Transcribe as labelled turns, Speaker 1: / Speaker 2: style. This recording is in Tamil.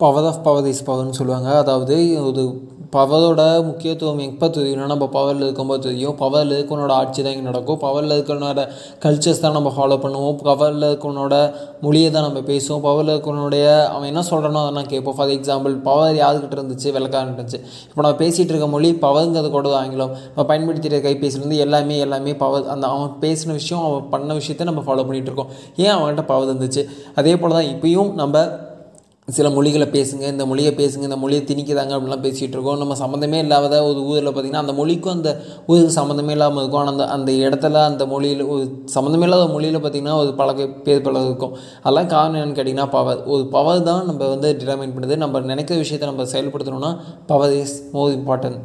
Speaker 1: பவர் ஆஃப் பவர் இஸ் பவர்னு சொல்லுவாங்க. அதாவது ஒரு பவரோட முக்கியத்துவம் எப்போ தெரியும்னா நம்ம பவரில் இருக்கும்போது தெரியும். பவரில் இருக்கவனோட ஆட்சி தான் இங்கே நடக்கும். பவரில் இருக்கவனோட கல்ச்சர்ஸ் தான் நம்ம ஃபாலோ பண்ணுவோம். பவரில் இருக்கவனோட மொழியை தான் நம்ம பேசுவோம். பவரில் இருக்கவனுடைய அவன் என்ன சொல்கிறானோ அதை நான் கேட்போம். ஃபார் எக்ஸாம்பிள் பவர் யாருக்கிட்ட இருந்துச்சு? விளக்காக இருந்துச்சு. இப்போ நம்ம பேசிகிட்டு இருக்க மொழி பவருங்கிறது கூட ஆங்கிலம். நம்ம பயன்படுத்திகிற கைபேசிலேருந்து எல்லாமே எல்லாமே பவர் அந்த அவன் பேசின விஷயம் அவன் பண்ண விஷயத்த நம்ம ஃபாலோ பண்ணிகிட்டு இருக்கோம். ஏன் அவன்கிட்ட பவர் இருந்துச்சு? அதே போல் தான் இப்பயும் நம்ம சில மொழிகளை பேசுங்க இந்த மொழியை பேசுங்க இந்த மொழியை திணிக்கிறாங்க அப்படிலாம் பேசிகிட்டு இருக்கோம். நம்ம சம்மந்தமே இல்லாத ஒரு ஊரில் பார்த்திங்கன்னா அந்த மொழிக்கும் அந்த ஊருக்கு சம்மந்தமே இல்லாமல் இருக்கும். ஆனால் அந்த அந்த இடத்துல அந்த மொழியில் ஒரு சம்மந்தமே இல்லாத மொழியில் பார்த்திங்கன்னா ஒரு பழக பேர் பழக இருக்கும். அதெல்லாம் காரணம் என்னன்னு கேட்டிங்கன்னா பவர். ஒரு பவர் தான் நம்ம வந்து டிட்டர்மைன் பண்ணுது. நம்ம நினைக்கிற விஷயத்தை நம்ம செயல்படுத்தணும்னா பவர் இஸ் மோர் இம்பார்ட்டன்ட்